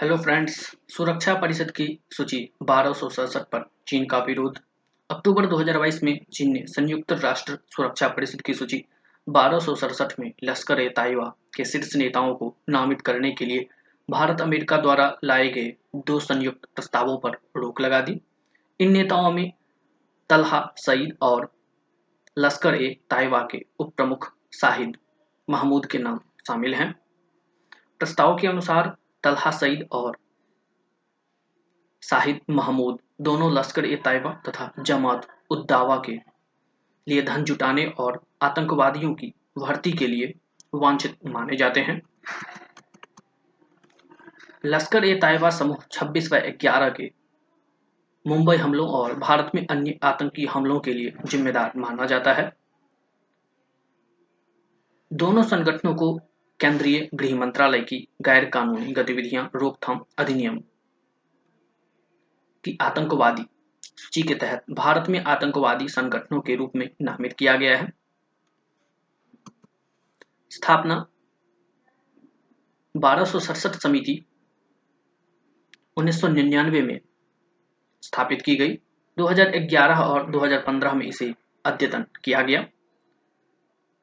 Hello friends सुरक्षा परिषद की सूची बारह पर, चीन का विरोध। अक्टूबर 2022 में चीन ने संयुक्त राष्ट्र सुरक्षा परिषद की सूची बारह में लश्कर ए ताइवा के शीर्ष नेताओं को नामित करने के लिए भारत अमेरिका द्वारा लाए गए दो संयुक्त प्रस्तावों पर रोक लगा दी। इन नेताओं में तलहा सईद और लश्कर ए ताइवा के उप प्रमुख शाहिद महमूद के नाम शामिल हैं। प्रस्ताव के अनुसार तलहा सईद और शाहिद महमूद, दोनों लश्कर ए तयबा तथा जमात उद्दावा के लिए धन जुटाने और आतंकवादियों की भर्ती के लिए वांछित माने जाते हैं। लश्कर ए तैयबा समूह 26 व 11 के मुंबई हमलों और भारत में अन्य आतंकी हमलों के लिए जिम्मेदार माना जाता है। दोनों संगठनों को केंद्रीय गृह मंत्रालय की गैर कानूनी गतिविधियाँ, रोकथाम अधिनियम की आतंकवादी सूची के तहत भारत में आतंकवादी संगठनों के रूप में नामित किया गया है। स्थापना बारह समिति 1999 में स्थापित की गई। 2011 और 2015 में इसे अद्यतन किया गया।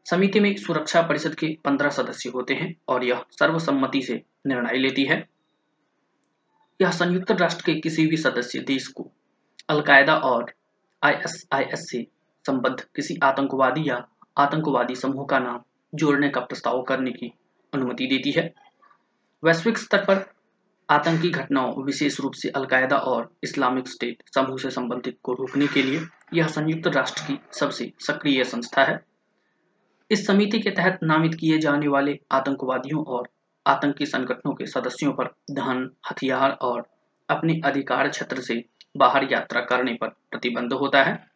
समिति में सुरक्षा परिषद के पंद्रह सदस्य होते हैं और यह सर्वसम्मति से निर्णय लेती है। यह संयुक्त राष्ट्र के किसी भी सदस्य देश को अलकायदा और आईएसआईएस से संबद्ध किसी आतंकवादी या आतंकवादी समूह का नाम जोड़ने का प्रस्ताव करने की अनुमति देती है। वैश्विक स्तर पर आतंकी घटनाओं, विशेष रूप से अलकायदा और इस्लामिक स्टेट समूह से संबंधित को रोकने के लिए यह संयुक्त राष्ट्र की सबसे सक्रिय संस्था है। इस समिति के तहत नामित किए जाने वाले आतंकवादियों और आतंकी संगठनों के सदस्यों पर धन, हथियार और अपने अधिकार क्षेत्र से बाहर यात्रा करने पर प्रतिबंध होता है।